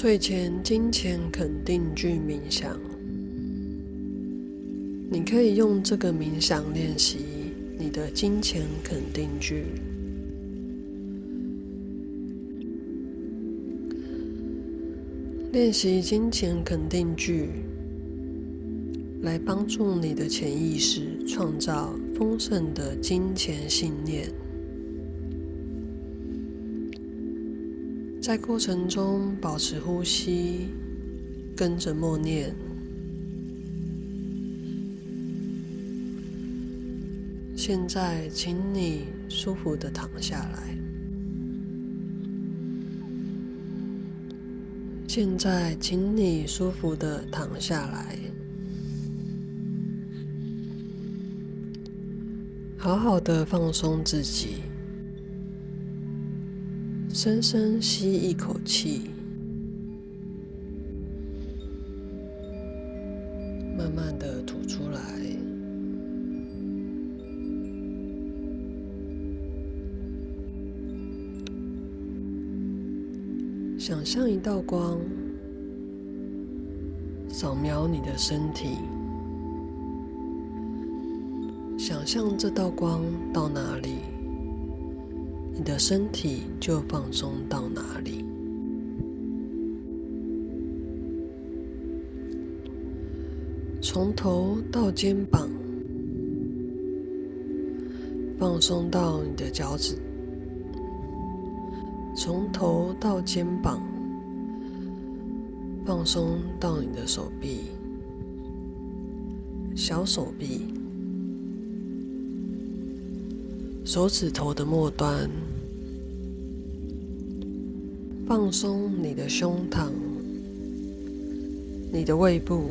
睡前金钱肯定句冥想，你可以用这个冥想练习你的金钱肯定句，练习金钱肯定句，来帮助你的潜意识创造丰盛的金钱信念。在过程中保持呼吸，跟着默念。现在，请你舒服的躺下来。现在，请你舒服的躺下来，好好的放松自己。深深吸一口气，慢慢的吐出来。想象一道光扫描你的身体，想象这道光到哪里？你的身体就放松到哪里，从头到肩膀，放松到你的脚趾；从头到肩膀，放松到你的手臂、小手臂、手指头的末端。放松你的胸膛、你的胃部、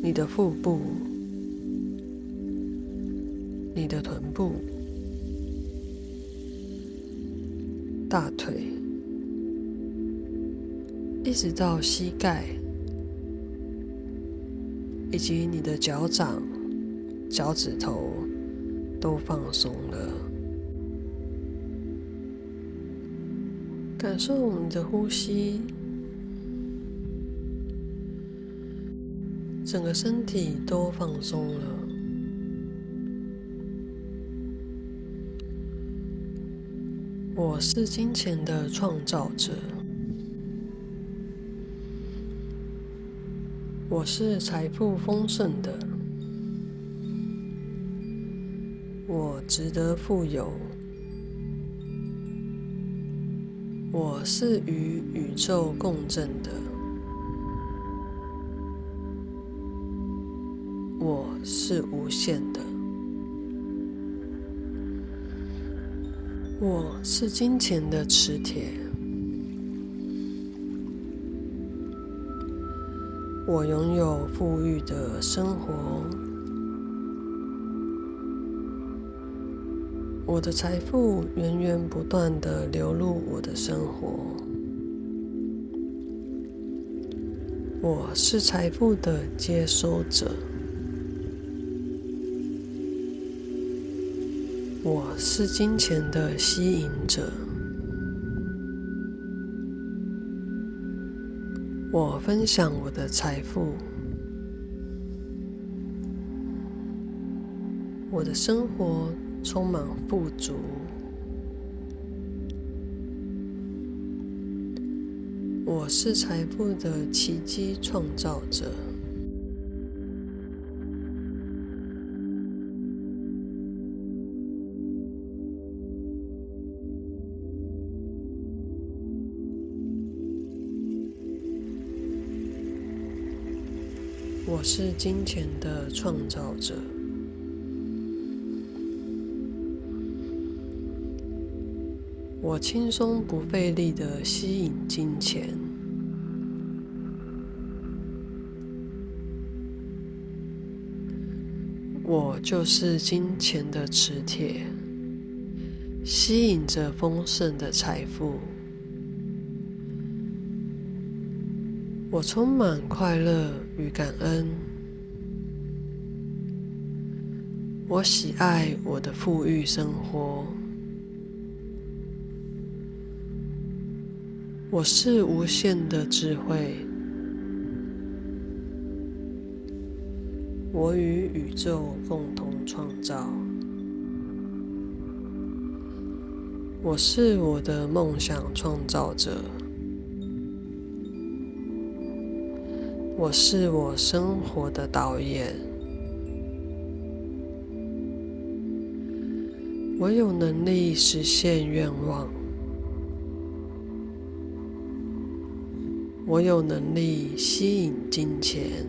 你的腹部、你的臀部、大腿，一直到膝盖，以及你的脚掌、脚趾头都放松了。感受你的呼吸，整个身体都放松了。我是金钱的创造者，我是财富丰盛的，值得富有。我是与宇宙共振的，我是无限的，我是金钱的磁铁，我拥有富裕的生活。我的财富源源不断的流入我的生活。我是财富的接收者。我是金钱的吸引者。我分享我的财富。我的生活。充满富足，我是财富的奇迹创造者。我是金钱的创造者。我轻松不费力的吸引金钱，我就是金钱的磁铁，吸引着丰盛的财富。我充满快乐与感恩，我喜爱我的富裕生活。我是无限的智慧，我与宇宙共同创造。我是我的梦想创造者，我是我生活的导演。我有能力实现愿望。我有能力吸引金钱。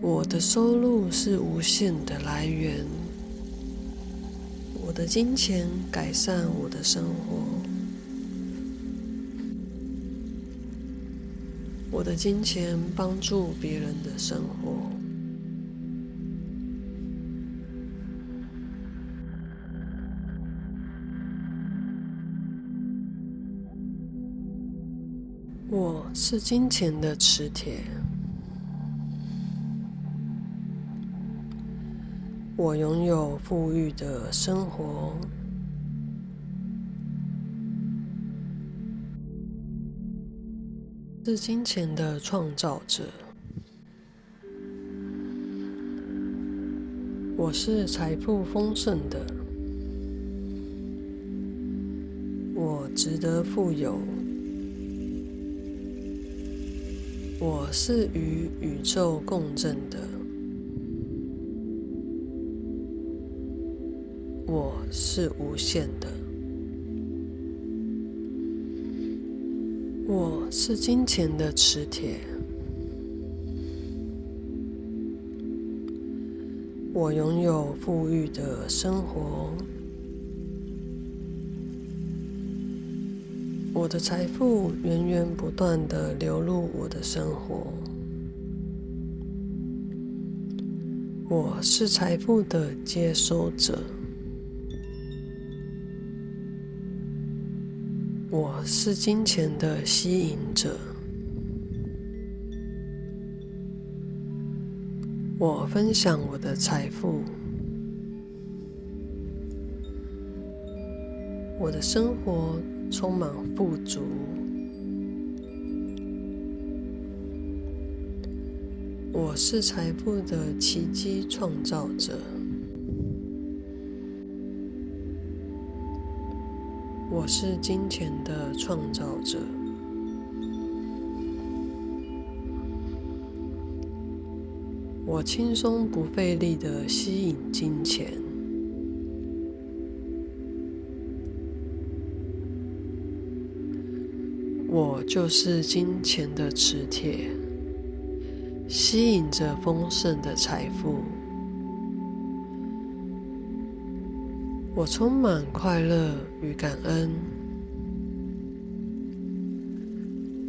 我的收入是无限的来源。我的金钱改善我的生活。我的金钱帮助别人的生活。我是金钱的磁铁。我拥有富裕的生活。是金钱的创造者。我是财富丰盛的。我值得富有。我是与宇宙共振的。我是无限的。是金钱的磁铁，我拥有富裕的生活，我的财富源源不断的流入我的生活，我是财富的接收者。我是金钱的吸引者。我分享我的财富。我的生活充满富足。我是财富的奇迹创造者。我是金钱的创造者。我轻松不费力的吸引金钱。我就是金钱的磁铁，吸引着丰盛的财富。我充满快乐与感恩。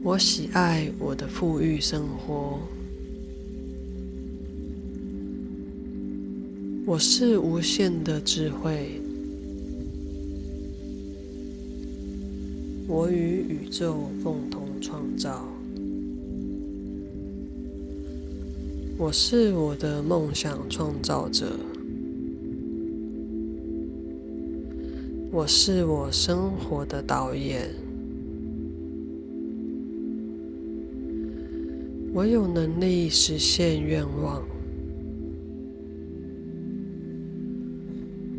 我喜爱我的富裕生活。我是无限的智慧。我与宇宙共同创造。我是我的梦想创造者。我是我生活的导演，我有能力实现愿望，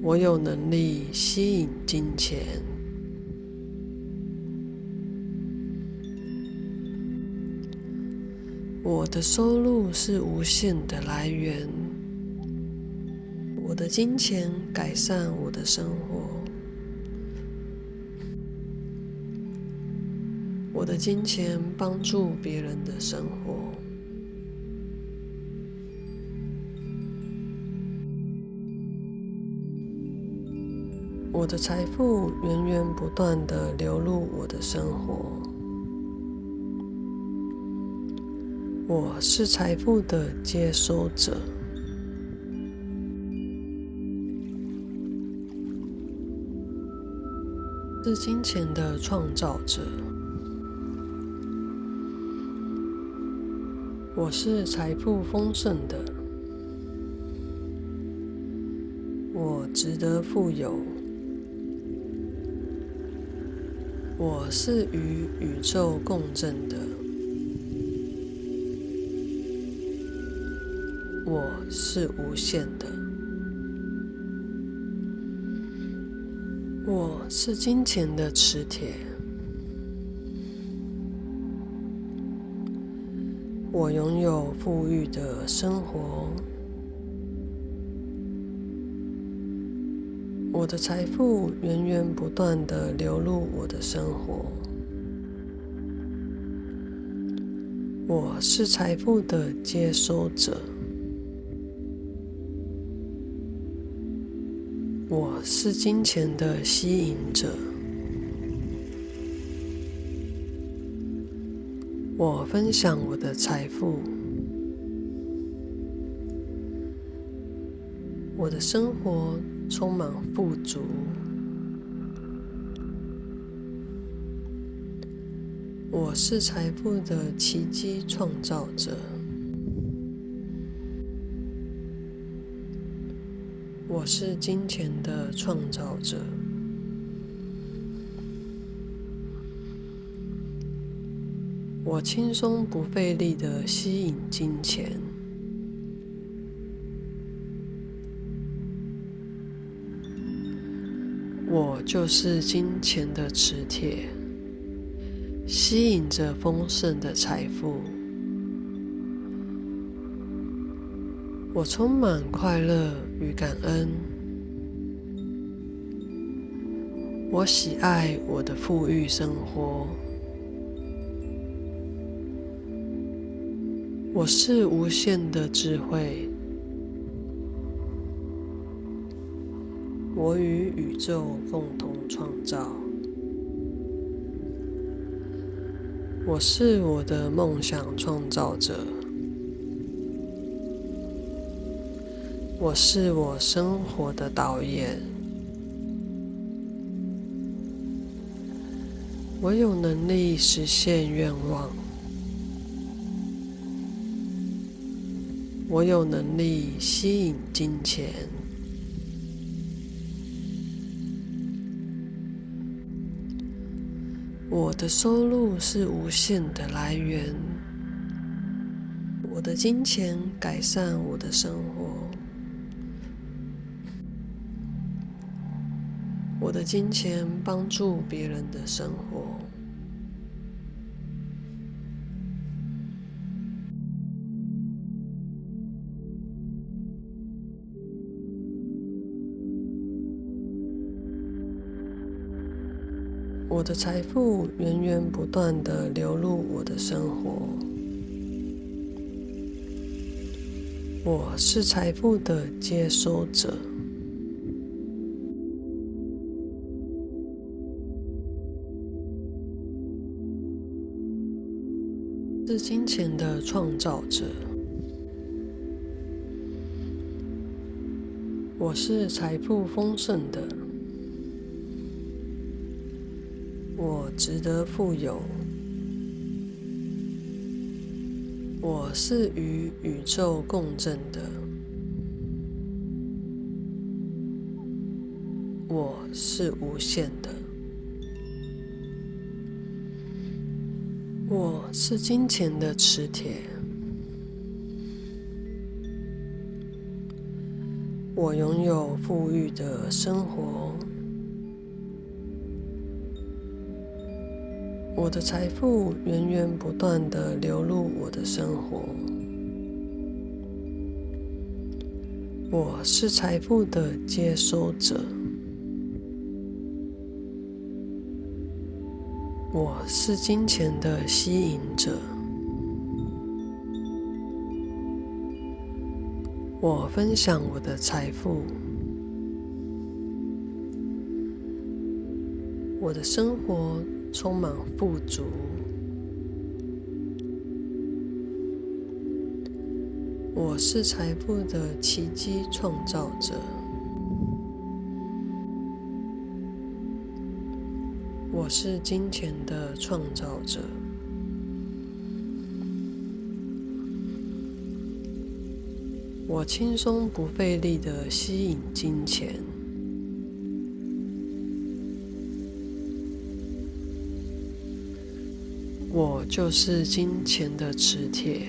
我有能力吸引金钱，我的收入是无限的来源，我的金钱改善我的生活。我的金钱帮助别人的生活，我的财富源源不断地流入我的生活，我是财富的接收者，是金钱的创造者。我是财富丰盛的，我值得富有，我是与宇宙共振的，我是无限的，我是金钱的磁铁。我拥有富裕的生活，我的财富源源不断地流入我的生活。我是财富的接收者，我是金钱的吸引者。我分享我的财富，我的生活充满富足。我是财富的奇迹创造者，我是金钱的创造者。我轻松不费力的吸引金钱，我就是金钱的磁铁，吸引着丰盛的财富。我充满快乐与感恩，我喜爱我的富裕生活。我是无限的智慧，我与宇宙共同创造。我是我的梦想创造者，我是我生活的导演。我有能力实现愿望。我有能力吸引金钱。我的收入是无限的来源。我的金钱改善我的生活。我的金钱帮助别人的生活。的财富源源不断地流入我的生活。我是财富的接收者，是金钱的创造者。我是财富丰盛的。值得富有，我是与宇宙共振的，我是无限的，我是金钱的磁铁，我拥有富裕的生活。我的财富源源不断地流入我的生活。我是财富的接收者。我是金钱的吸引者。我分享我的财富。我的生活。充满富足，我是财富的奇迹创造者，我是金钱的创造者，我轻松不费力的吸引金钱。就是金钱的磁铁，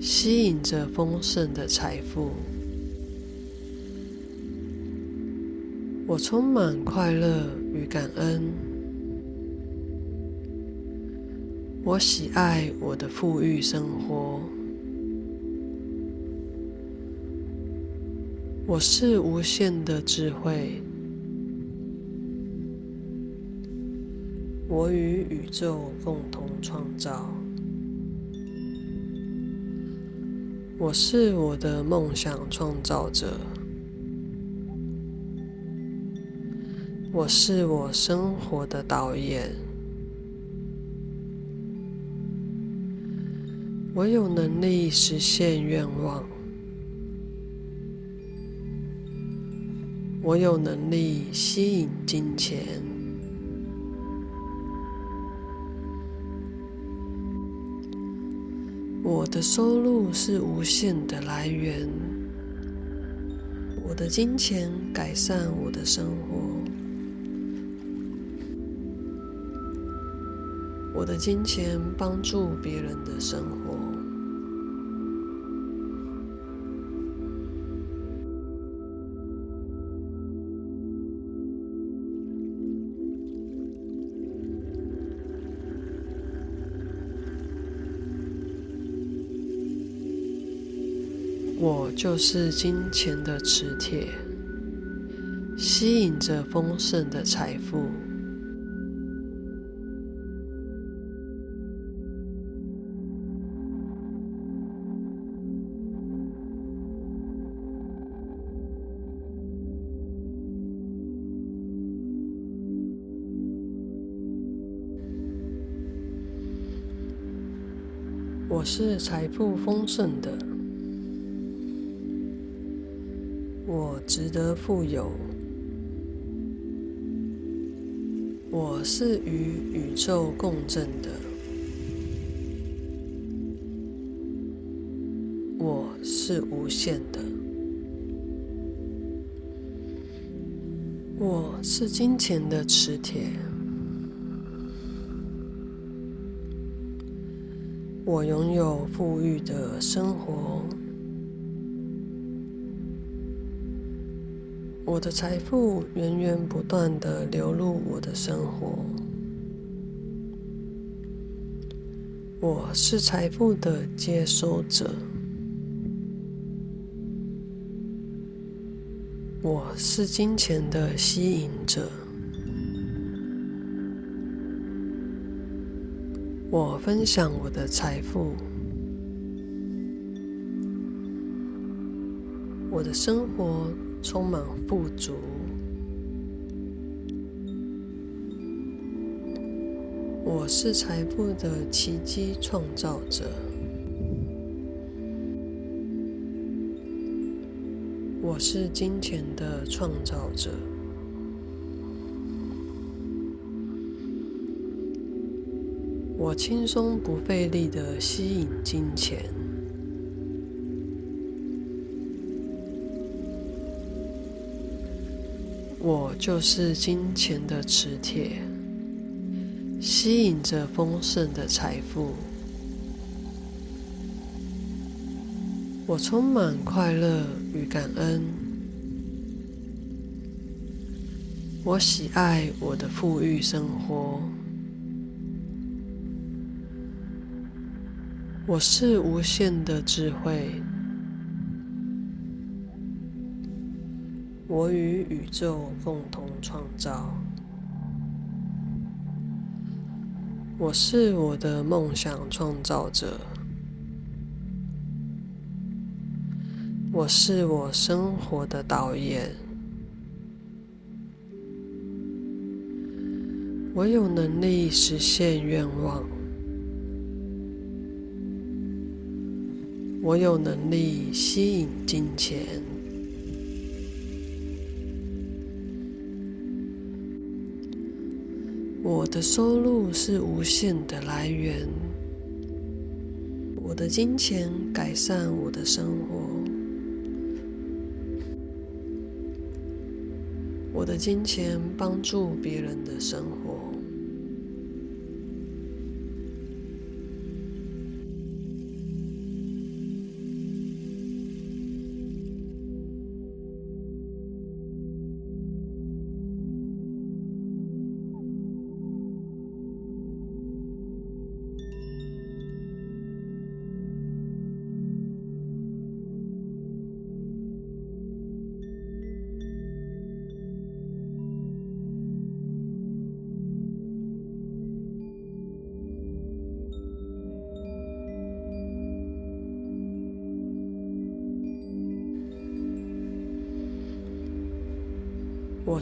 吸引着丰盛的财富。我充满快乐与感恩。我喜爱我的富裕生活。我是无限的智慧。我与宇宙共同创造。我是我的梦想创造者。我是我生活的导演，我有能力实现愿望，我有能力吸引金钱，我的收入是无限的来源，我的金钱改善我的生活。我的金钱帮助别人的生活。就是金钱的磁铁，吸引着丰盛的财富。我是财富丰盛的，值得富有，我是与宇宙共振的，我是无限的，我是金钱的磁铁。我拥有富裕的生活，我的财富源源不断地流入我的生活。我是财富的接收者，我是金钱的吸引者。我分享我的财富，我的生活充满富足。我是财富的奇迹创造者，我是金钱的创造者。我轻松不费力的吸引金钱。我就是金钱的磁铁，吸引着丰盛的财富。我充满快乐与感恩。我喜爱我的富裕生活。我是无限的智慧，我与宇宙共同创造。我是我的梦想创造者，我是我生活的导演。我有能力实现愿望。我有能力吸引金钱。我的收入是无限的来源。我的金钱改善我的生活，我的金钱帮助别人的生活。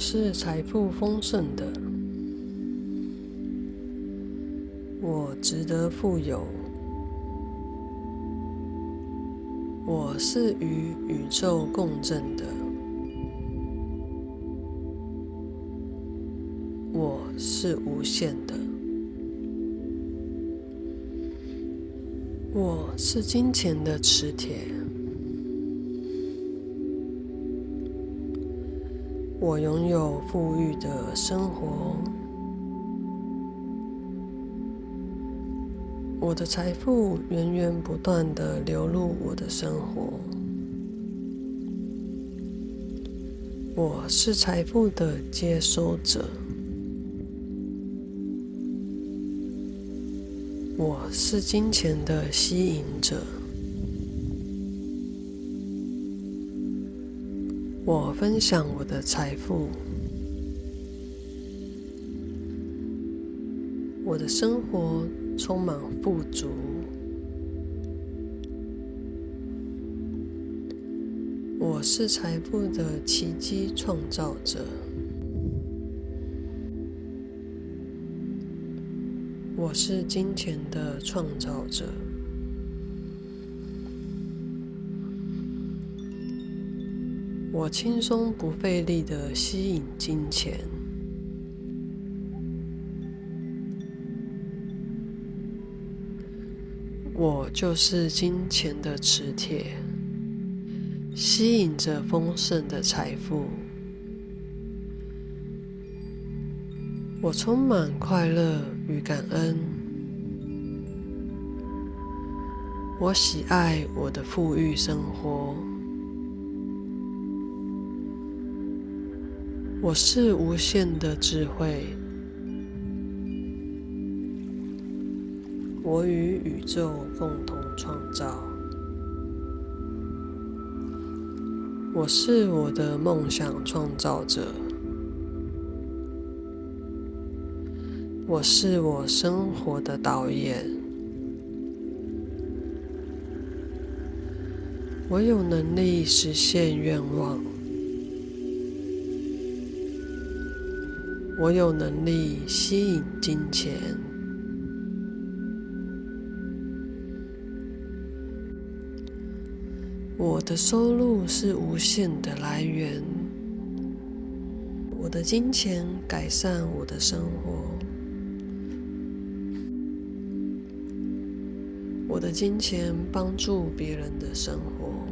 是财富丰盛的，我值得富有，我是与宇宙共振的，我是无限的，我是金钱的磁铁。我拥有富裕的生活，我的财富源源不断的流入我的生活。我是财富的接收者，我是金钱的吸引者。我分享我的财富，我的生活充满富足。我是财富的奇迹创造者，我是金钱的创造者。我轻松不费力的吸引金钱，我就是金钱的磁铁，吸引着丰盛的财富。我充满快乐与感恩，我喜爱我的富裕生活。我是无限的智慧，我与宇宙共同创造。我是我的梦想创造者，我是我生活的导演。我有能力实现愿望。我有能力吸引金钱，我的收入是无限的来源，我的金钱改善我的生活，我的金钱帮助别人的生活。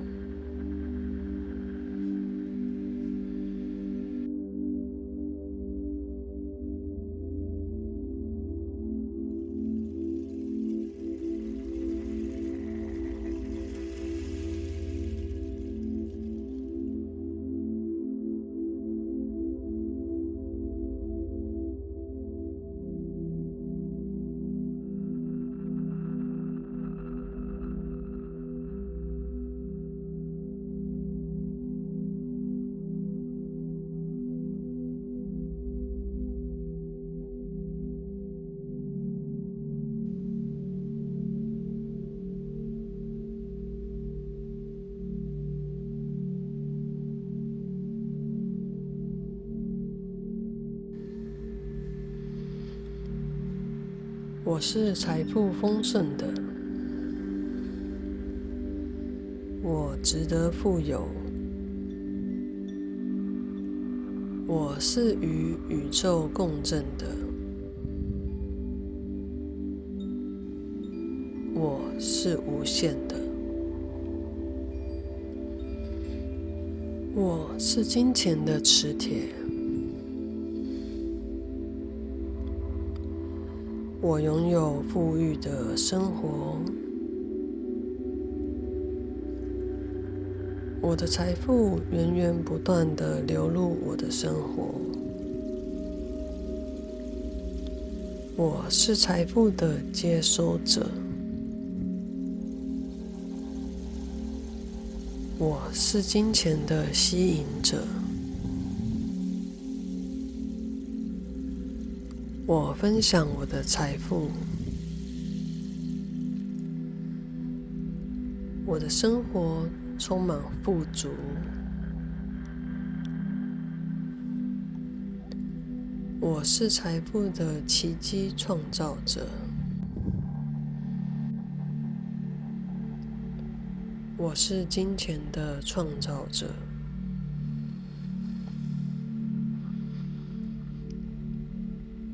我是财富丰盛的，我值得富有，我是与宇宙共振的，我是无限的。我是金钱的磁铁。我拥有富裕的生活。我的财富源源不断地流入我的生活。我是财富的接收者。我是金钱的吸引者。我分享我的财富。我的生活充满富足。我是财富的奇迹创造者。我是金钱的创造者。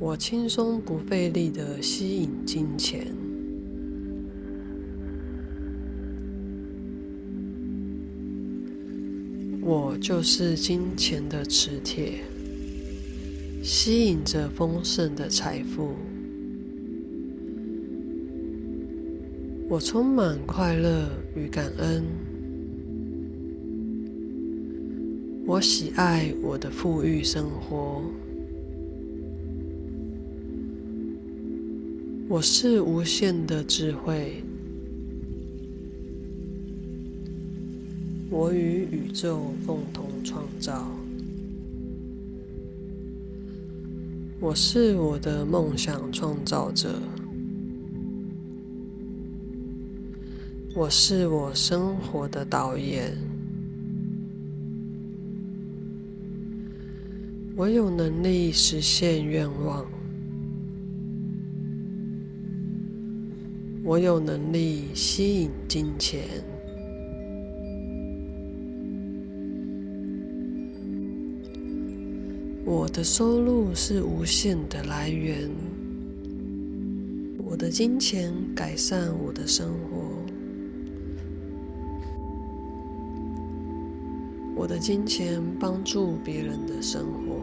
我轻松不费力的吸引金钱。我就是金钱的磁铁，吸引着丰盛的财富。我充满快乐与感恩。我喜爱我的富裕生活。我是无限的智慧。我与宇宙共同创造。我是我的梦想创造者。我是我生活的导演，我有能力实现愿望，我有能力吸引金钱，我的收入是无限的来源，我的金钱改善我的生活。我的金钱帮助别人的生活。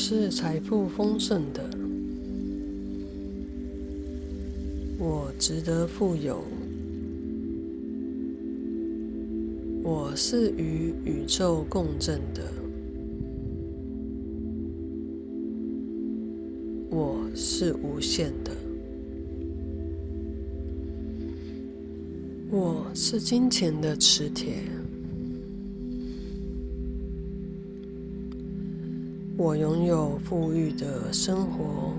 是财富丰盛的，我值得富有，我是与宇宙共振的，我是无限的，我是金钱的磁铁。我拥有富裕的生活，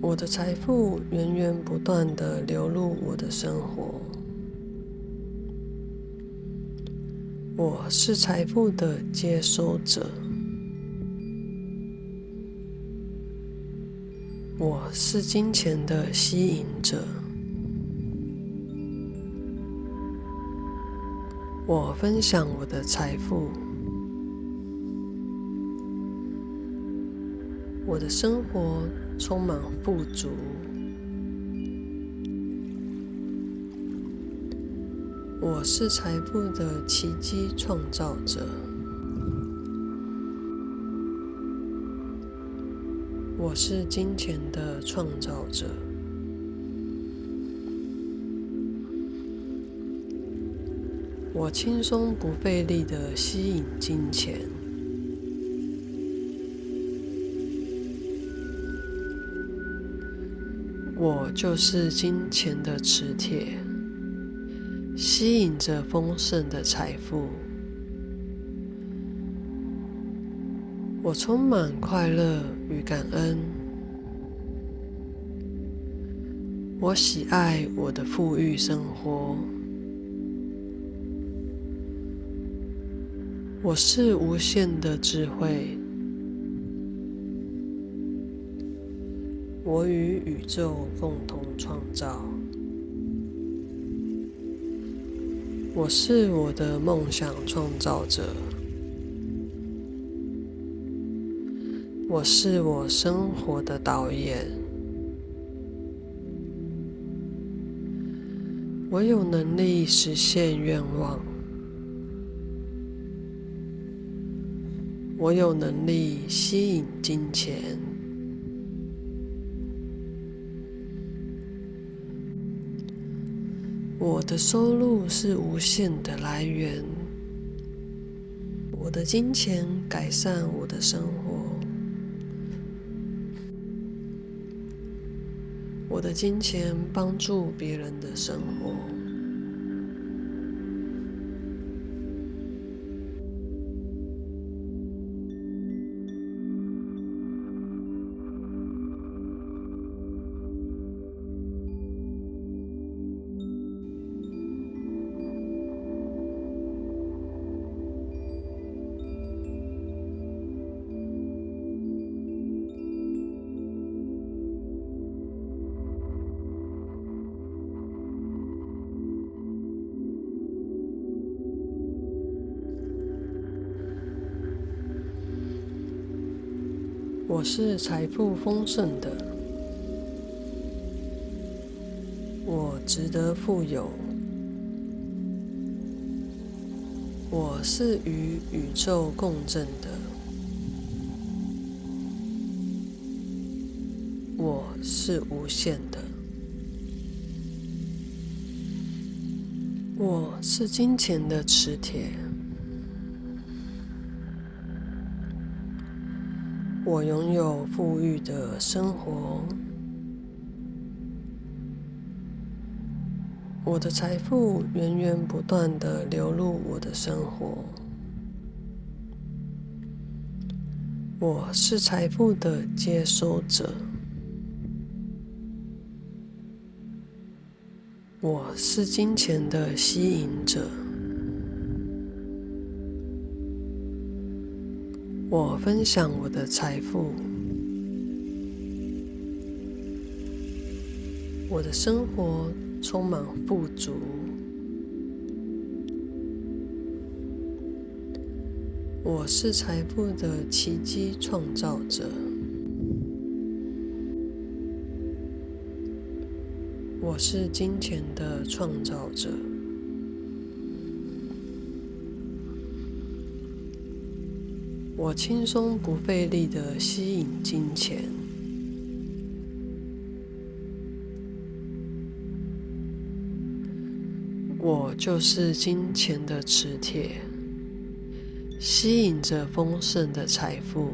我的财富源源不断地流入我的生活。我是财富的接收者，我是金钱的吸引者。我分享我的财富，我的生活充满富足。我是财富的奇迹创造者，我是金钱的创造者。我轻松不费力的吸引金钱。我就是金钱的磁铁，吸引着丰盛的财富。我充满快乐与感恩。我喜爱我的富裕生活。我是无限的智慧。我与宇宙共同创造。我是我的梦想创造者。我是我生活的导演。我有能力实现愿望。我有能力吸引金钱。我的收入是无限的来源，我的金钱改善我的生活，我的金钱帮助别人的生活。我是财富丰盛的，我值得富有，我是与宇宙共振的，我是无限的，我是金钱的磁铁。我拥有富裕的生活，我的财富源源不断地流入我的生活。我是财富的接收者，我是金钱的吸引者。我分享我的财富，我的生活充满富足。我是财富的奇迹创造者，我是金钱的创造者。我轻松不费力的吸引金钱，我就是金钱的磁铁，吸引着丰盛的财富。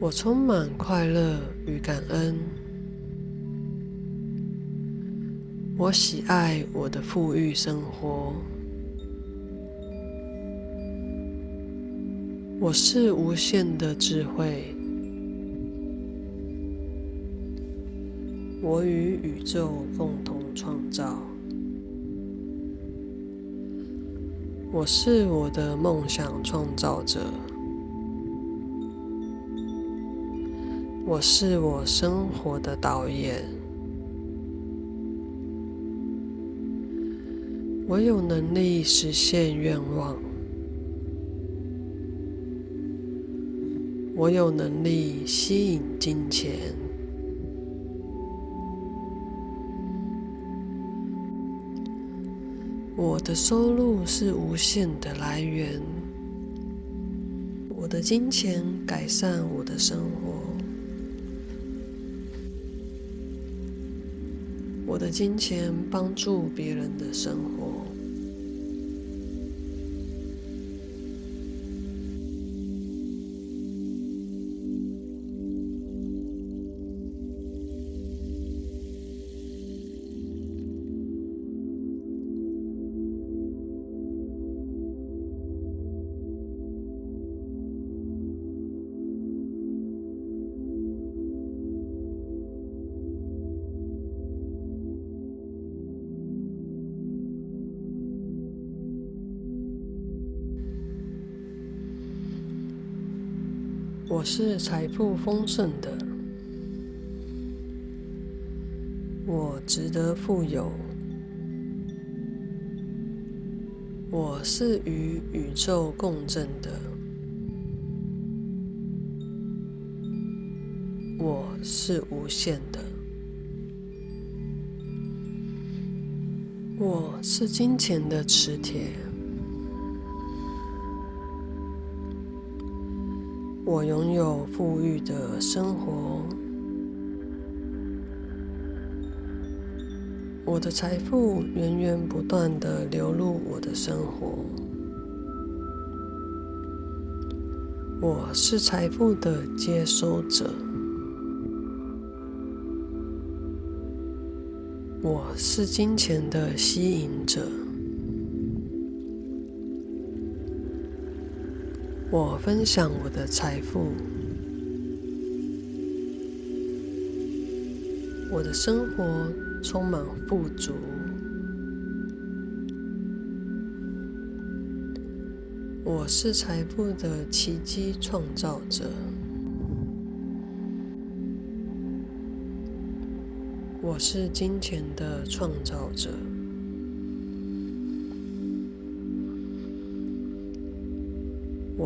我充满快乐与感恩，我喜爱我的富裕生活。我是无限的智慧，我与宇宙共同创造。我是我的梦想创造者，我是我生活的导演。我有能力实现愿望。我有能力吸引金钱，我的收入是无限的来源，我的金钱改善我的生活，我的金钱帮助别人的生活。是财富丰盛的，我值得富有。我是与宇宙共振的，我是无限的。我是金钱的磁铁，我拥有富裕的生活，我的财富源源不断地流入我的生活，我是财富的接收者。我是金钱的吸引者，我分享我的财富，我的生活充满富足，我是财富的奇迹创造者。我是金钱的创造者，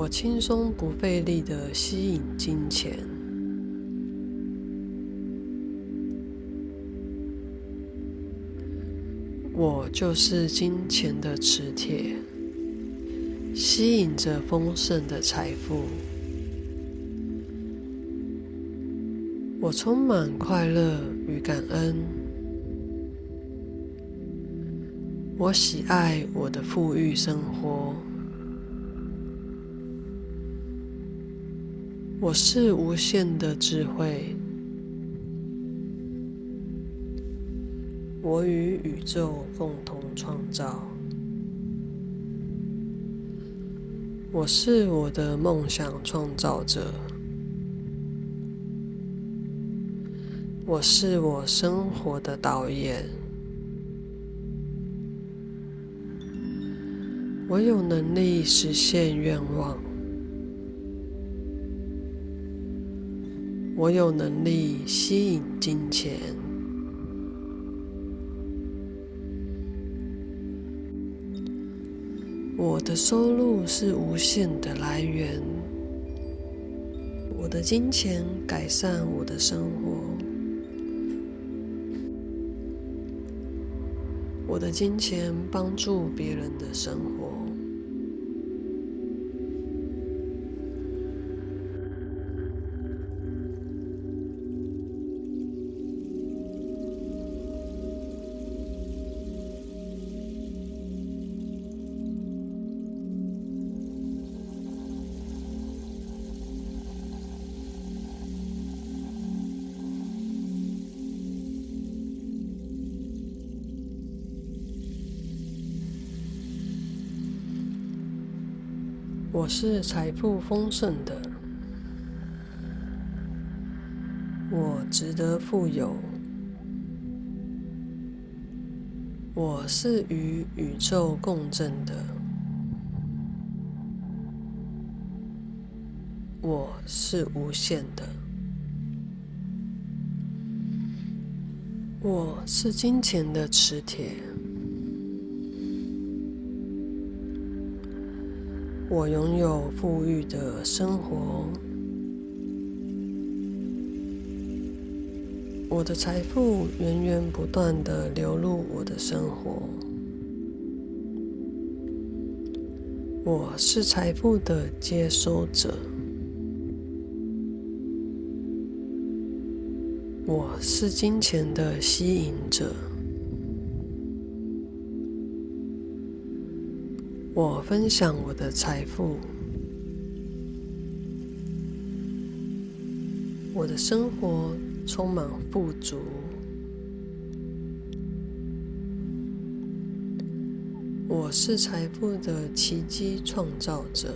我轻松不费力的吸引金钱，我就是金钱的磁铁，吸引着丰盛的财富。我充满快乐与感恩。我喜爱我的富裕生活。我是无限的智慧。我与宇宙共同创造。我是我的梦想创造者。我是我生活的导演，我有能力实现愿望，我有能力吸引金钱，我的收入是无限的来源，我的金钱改善我的生活。我的金钱帮助别人的生活。是财富丰盛的，我值得富有，我是与宇宙共振的，我是无限的，我是金钱的磁铁。我拥有富裕的生活，我的财富源源不断地流入我的生活。我是财富的接收者，我是金钱的吸引者。分享我的财富，我的生活充满富足，我是财富的奇迹创造者，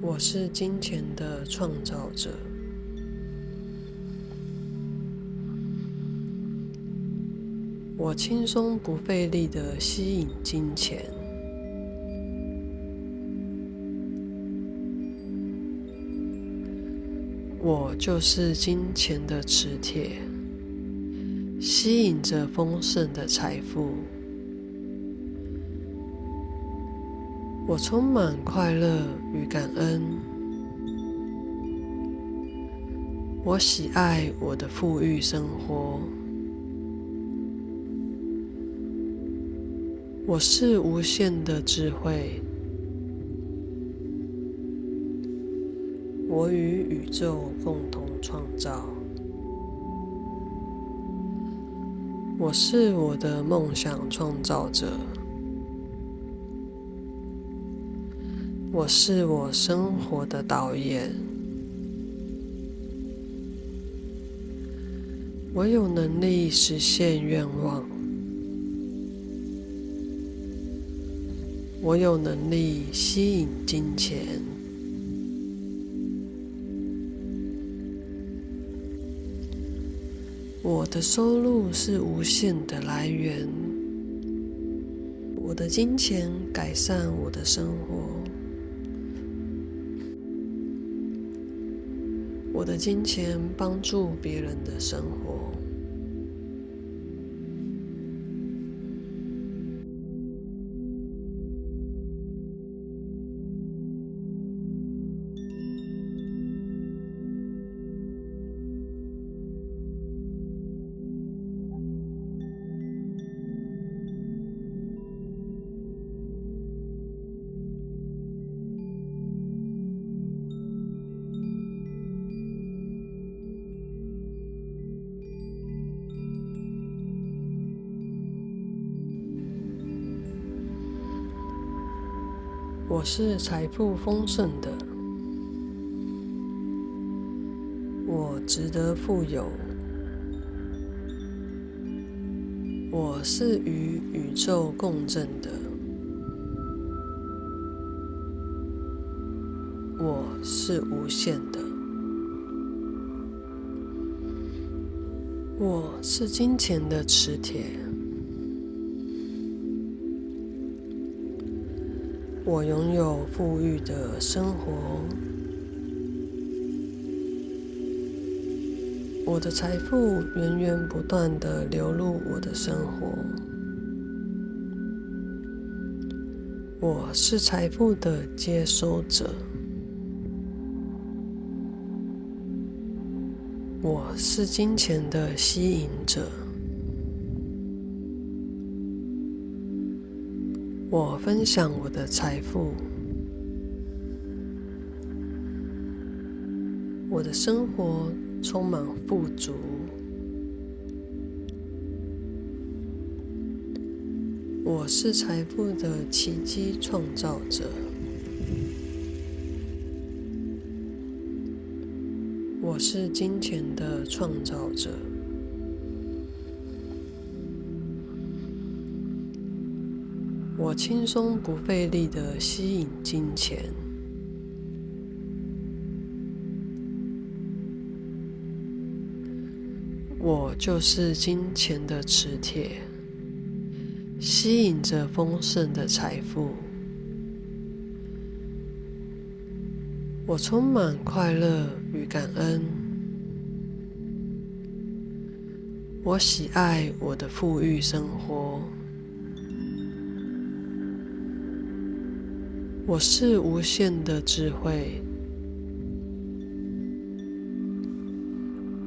我是金钱的创造者。我轻松不费力的吸引金钱。我就是金钱的磁铁吸引着丰盛的财富。我充满快乐与感恩。我喜爱我的富裕生活。我是无限的智慧。我与宇宙共同创造。我是我的梦想创造者。我是我生活的导演。我有能力实现愿望。我有能力吸引金钱。我的收入是无限的来源。我的金钱改善我的生活。我的金钱帮助别人的生活。我是财富丰盛的，我值得富有，我是与宇宙共振的，我是无限的，我是金钱的磁铁。我拥有富裕的生活，我的财富源源不断地流入我的生活。我是财富的接收者，我是金钱的吸引者。我分享我的财富，我的生活充满富足。我是财富的奇迹创造者，我是金钱的创造者。轻松不费力的吸引金钱，我就是金钱的磁铁，吸引着丰盛的财富。我充满快乐与感恩，我喜爱我的富裕生活。我是无限的智慧，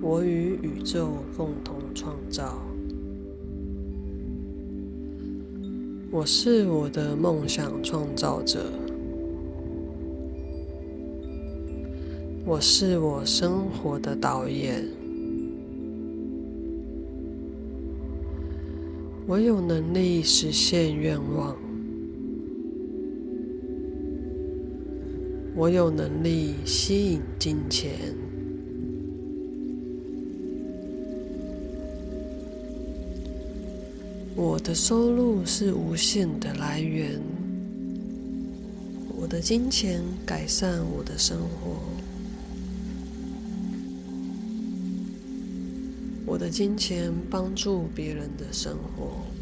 我与宇宙共同创造。我是我的梦想创造者，我是我生活的导演。我有能力实现愿望。我有能力吸引金钱。我的收入是无限的来源。我的金钱改善我的生活。我的金钱帮助别人的生活。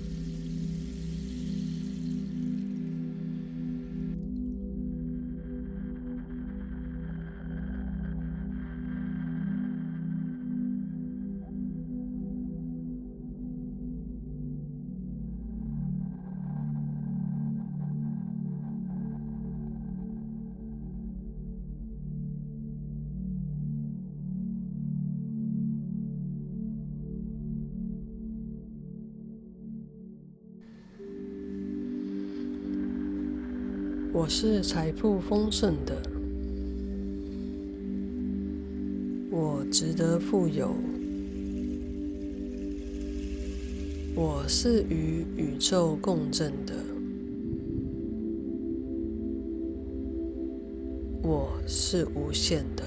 我是财富丰盛的，我值得富有，我是与宇宙共振的，我是无限的，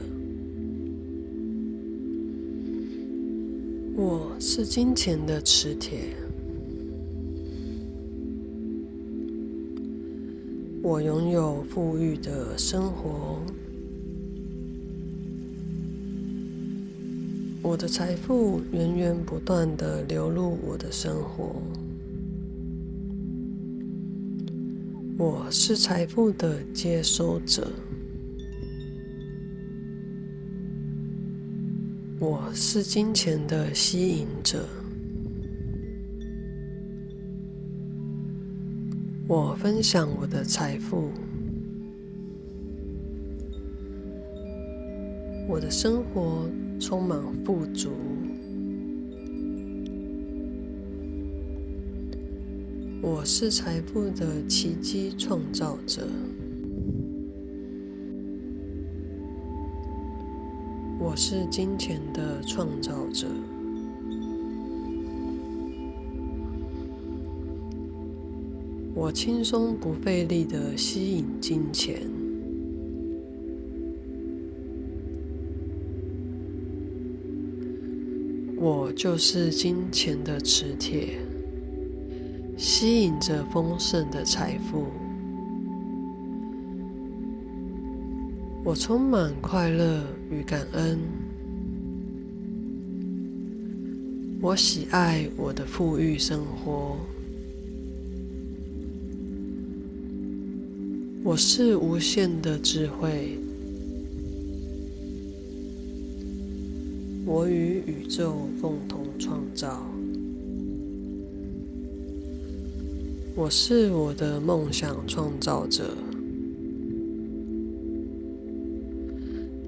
我是金钱的磁铁。我拥有富裕的生活，我的财富源源不断地流入我的生活。我是财富的接收者，我是金钱的吸引者。我分享我的财富，我的生活充满富足。我是财富的奇迹创造者，我是金钱的创造者。我轻松不费力的吸引金钱，我就是金钱的磁铁，吸引着丰盛的财富。我充满快乐与感恩，我喜爱我的富裕生活。我是无限的智慧，我与宇宙共同创造。我是我的梦想创造者，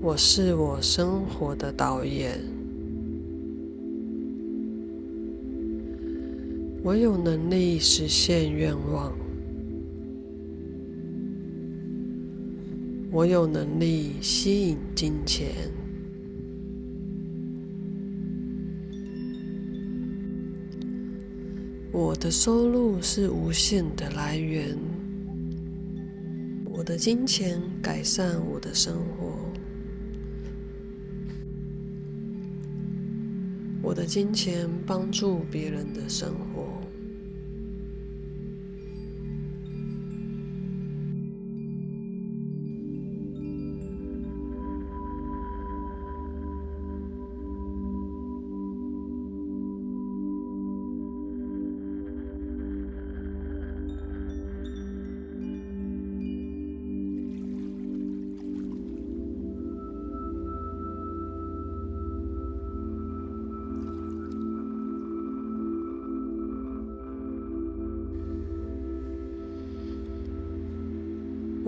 我是我生活的导演。我有能力实现愿望。我有能力吸引金钱，我的收入是无限的来源，我的金钱改善我的生活，我的金钱帮助别人的生活。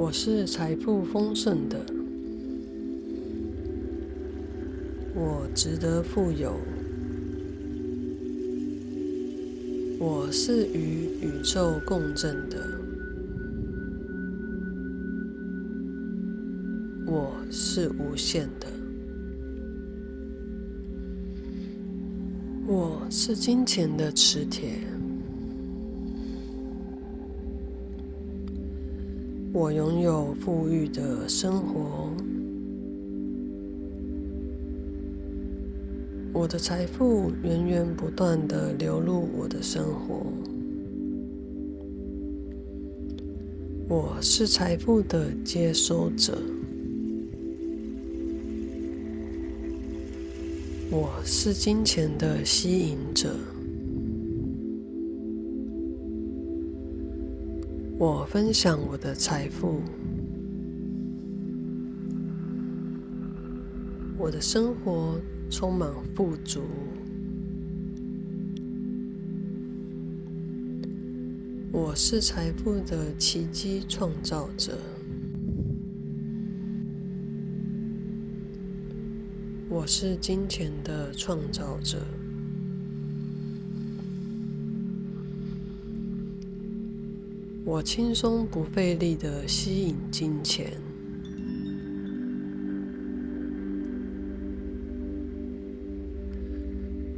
我是财富丰盛的，我值得富有，我是与宇宙共振的，我是无限的，我是金钱的磁铁。我拥有富裕的生活，我的财富源源不断地流入我的生活。我是财富的接收者，我是金钱的吸引者。我分享我的财富，我的生活充满富足。我是财富的奇迹创造者，我是金钱的创造者。我轻松不费力的吸引金钱。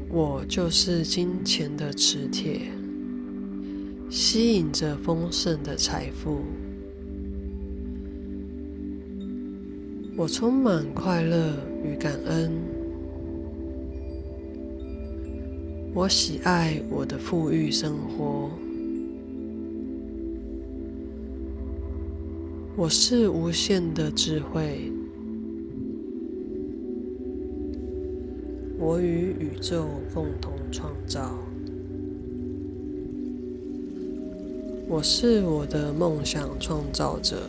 我就是金钱的磁铁，吸引着丰盛的财富。我充满快乐与感恩。我喜爱我的富裕生活。我是无限的智慧。我与宇宙共同创造。我是我的梦想创造者。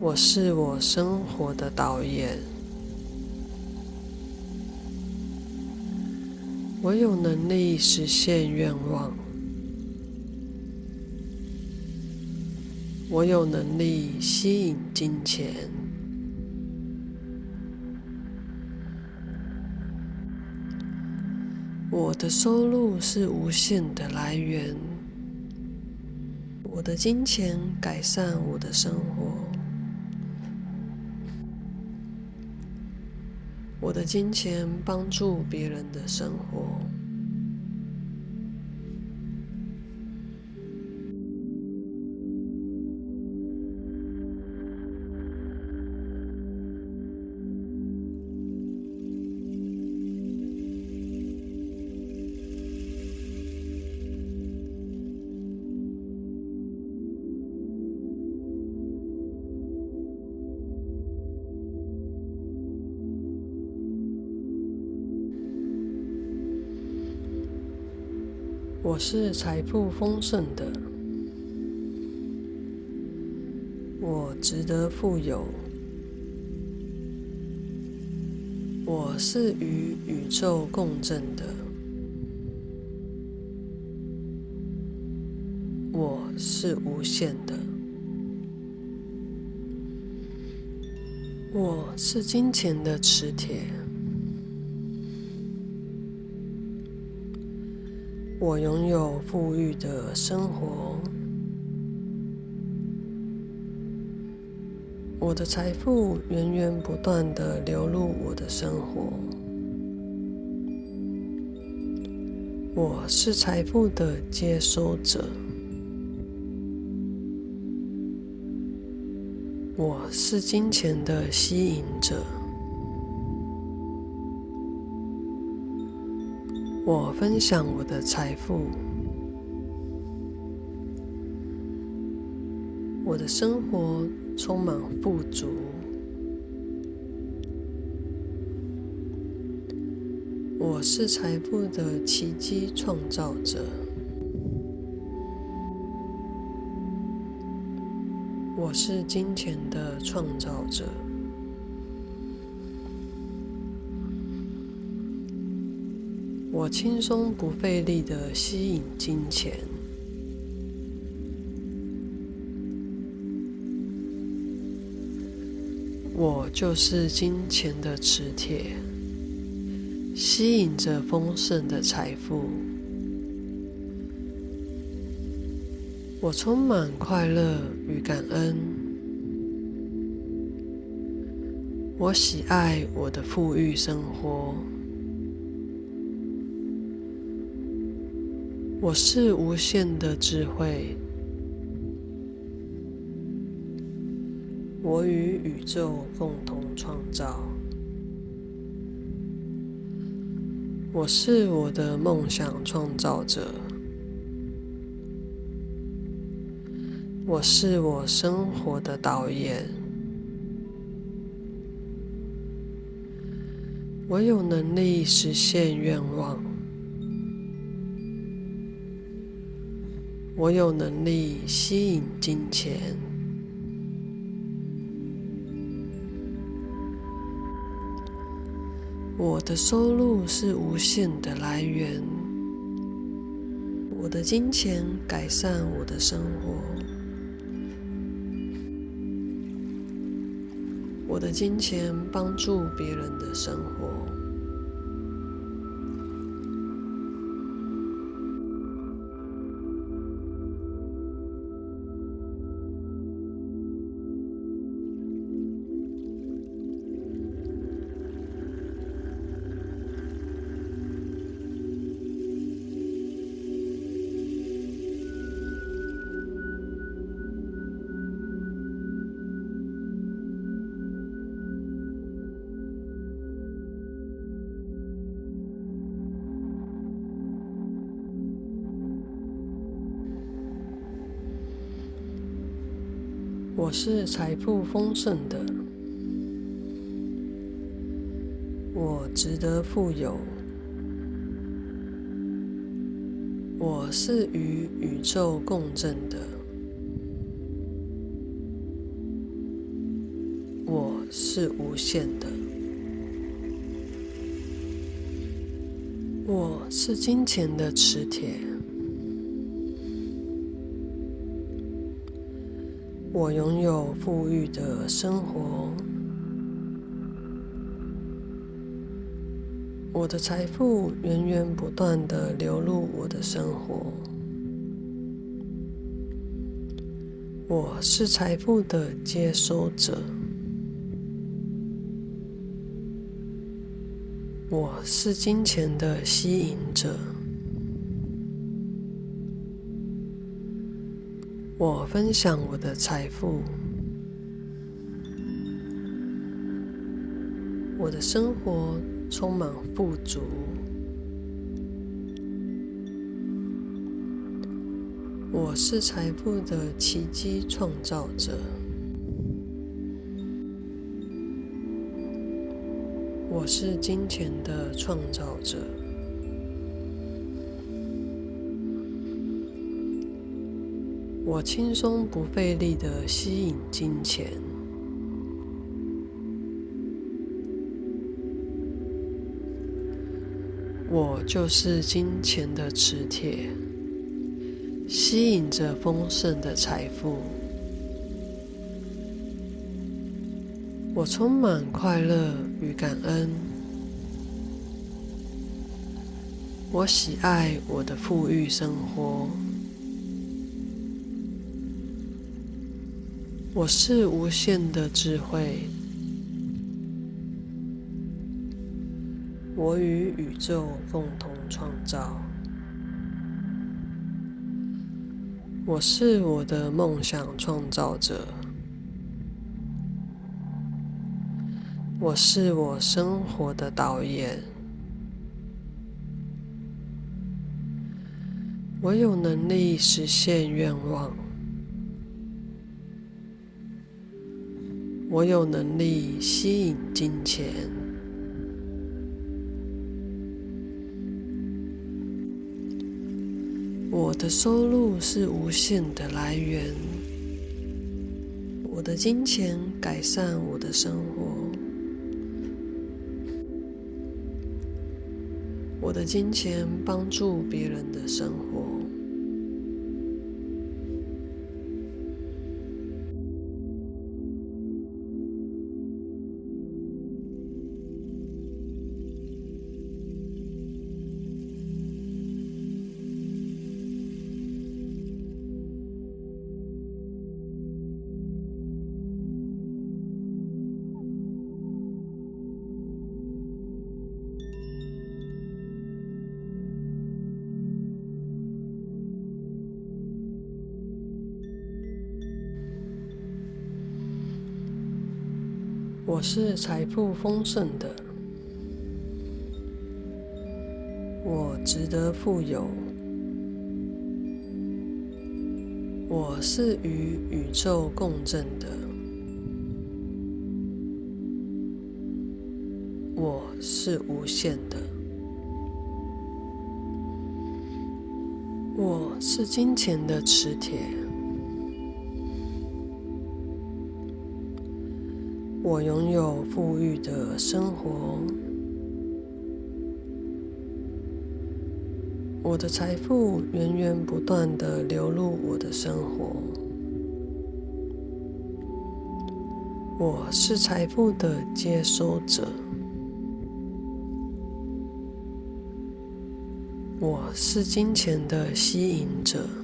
我是我生活的导演。我有能力实现愿望。我有能力吸引金钱。我的收入是无限的来源。我的金钱改善我的生活。我的金钱帮助别人的生活。我是财富丰盛的，我值得富有，我是与宇宙共振的，我是无限的，我是金钱的磁铁。我拥有富裕的生活，我的财富源源不断地流入我的生活。我是财富的接收者，我是金钱的吸引者。我分享我的财富，我的生活充满富足。我是财富的奇迹创造者，我是金钱的创造者。我轻松不费力的吸引金钱，我就是金钱的磁铁，吸引着丰盛的财富。我充满快乐与感恩，我喜爱我的富裕生活。我是无限的智慧，我与宇宙共同创造。我是我的梦想创造者，我是我生活的导演。我有能力实现愿望。我有能力吸引金钱。我的收入是无限的来源。我的金钱改善我的生活。我的金钱帮助别人的生活。是财富丰盛的，我值得富有，我是与宇宙共振的，我是无限的，我是金钱的磁铁。我拥有富裕的生活，我的财富源源不断地流入我的生活。我是财富的接收者，我是金钱的吸引者。我分享我的财富，我的生活充满富足。我是财富的奇迹创造者，我是金钱的创造者。我轻松不费力的吸引金钱，我就是金钱的磁铁，吸引着丰盛的财富。我充满快乐与感恩，我喜爱我的富裕生活。我是无限的智慧，我与宇宙共同创造。我是我的梦想创造者，我是我生活的导演。我有能力实现愿望。我有能力吸引金钱。我的收入是无限的来源。我的金钱改善我的生活。我的金钱帮助别人的生活。是财富丰盛的，我值得富有，我是与宇宙共振的，我是无限的，我是金钱的磁铁。我拥有富裕的生活，我的财富源源不断地流入我的生活。我是财富的接收者，我是金钱的吸引者。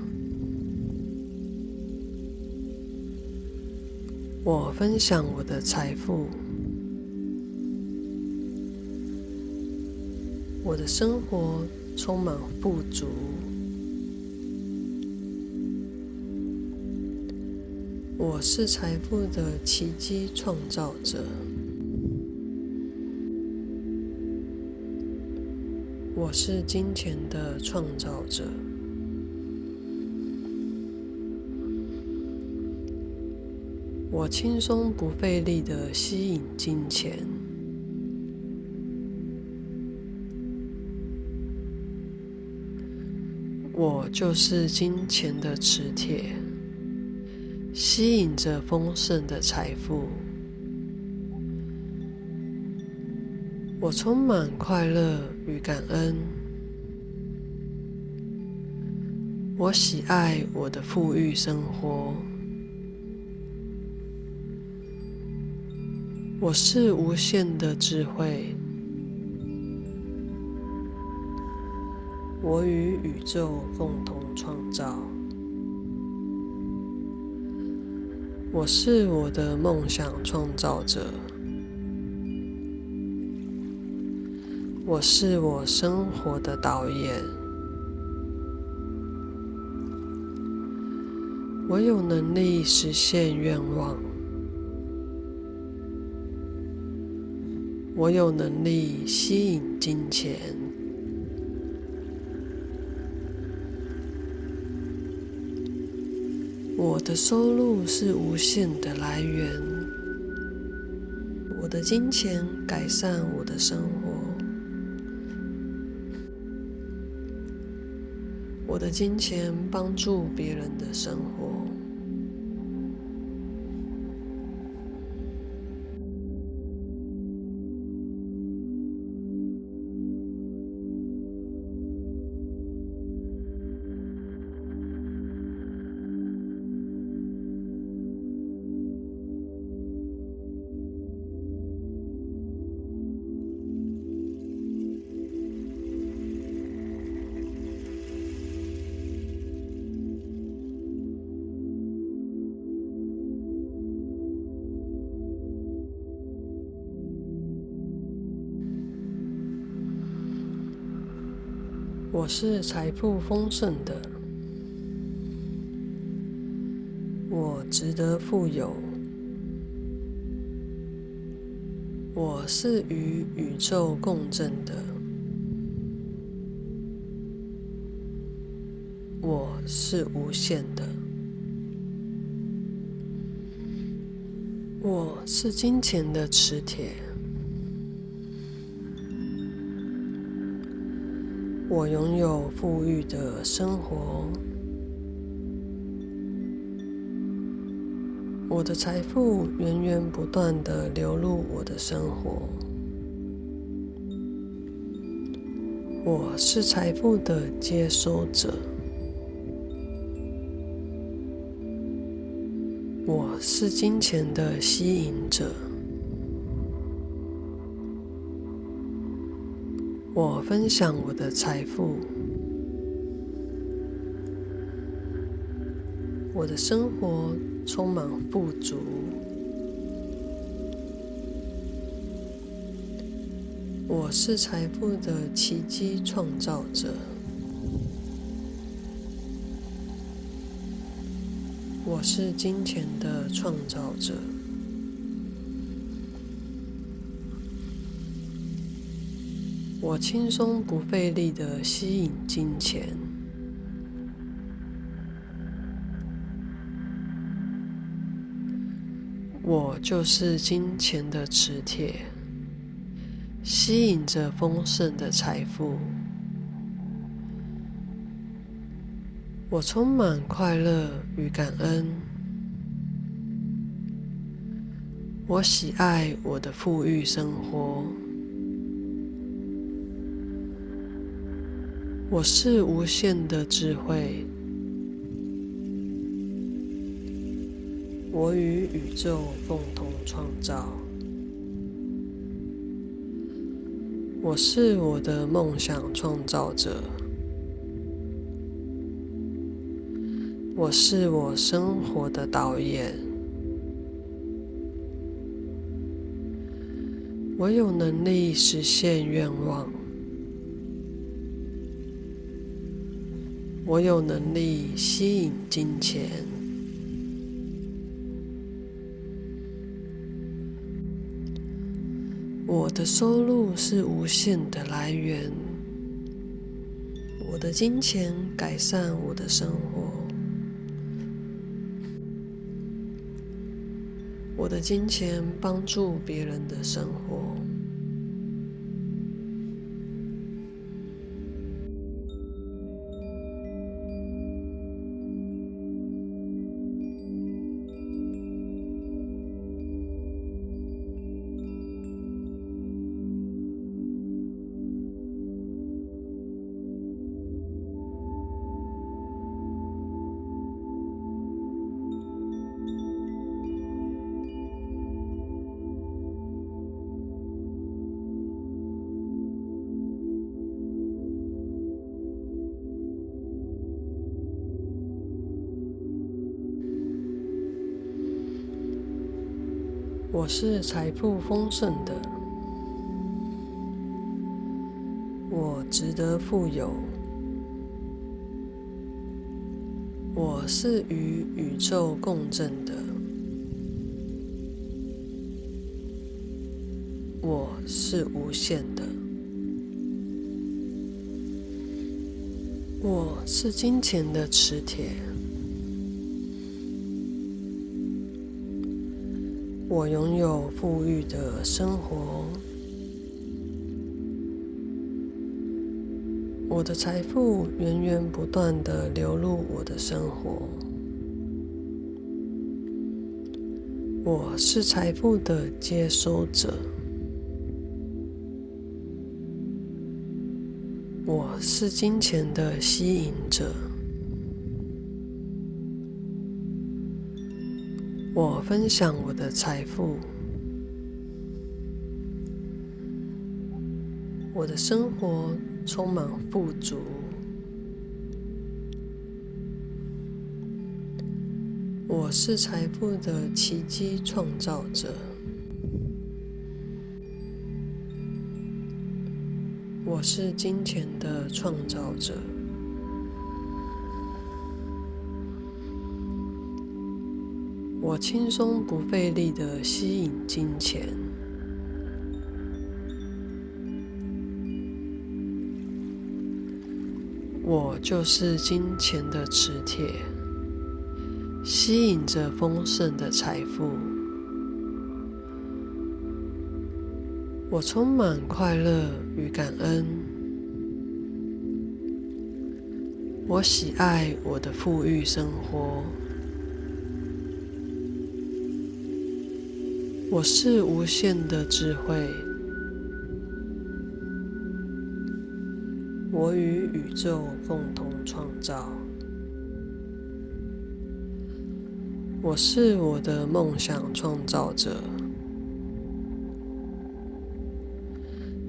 我分享我的财富，我的生活充满富足。我是财富的奇迹创造者，我是金钱的创造者。我轻松不费力的吸引金钱。我就是金钱的磁铁，吸引着丰盛的财富。我充满快乐与感恩。我喜爱我的富裕生活。我是无限的智慧。我与宇宙共同创造。我是我的梦想创造者。我是我生活的导演。我有能力实现愿望。我有能力吸引金钱。我的收入是无限的来源，我的金钱改善我的生活，我的金钱帮助别人的生活。是财富丰盛的，我值得富有，我是与宇宙共振的，我是无限的，我是金钱的磁铁。我拥有富裕的生活，我的财富源源不断地流入我的生活。我是财富的接收者，我是金钱的吸引者。我分享我的财富，我的生活充满富足。我是财富的奇迹创造者，我是金钱的创造者。我轻松不费力的吸引金钱，我就是金钱的磁铁，吸引着丰盛的财富。我充满快乐与感恩，我喜爱我的富裕生活。我是无限的智慧，我与宇宙共同创造。我是我的梦想创造者，我是我生活的导演。我有能力实现愿望。我有能力吸引金钱，我的收入是无限的来源，我的金钱改善我的生活，我的金钱帮助别人的生活。我是财富丰盛的，我值得富有，我是与宇宙共振的，我是无限的，我是金钱的磁铁。我拥有富裕的生活，我的财富源源不断地流入我的生活。我是财富的接收者，我是金钱的吸引者。分享我的财富，我的生活充满富足。我是财富的奇迹创造者，我是金钱的创造者。我轻松不费力的吸引金钱，我就是金钱的磁铁，吸引着丰盛的财富。我充满快乐与感恩，我喜爱我的富裕生活。我是无限的智慧，我与宇宙共同创造。我是我的梦想创造者，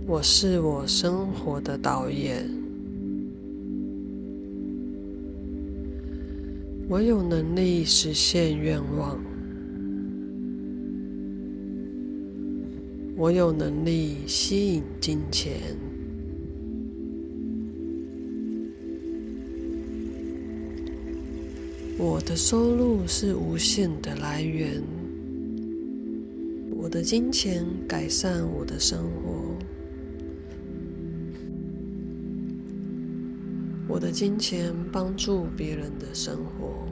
我是我生活的导演。我有能力实现愿望。我有能力吸引金钱，我的收入是无限的来源，我的金钱改善我的生活，我的金钱帮助别人的生活。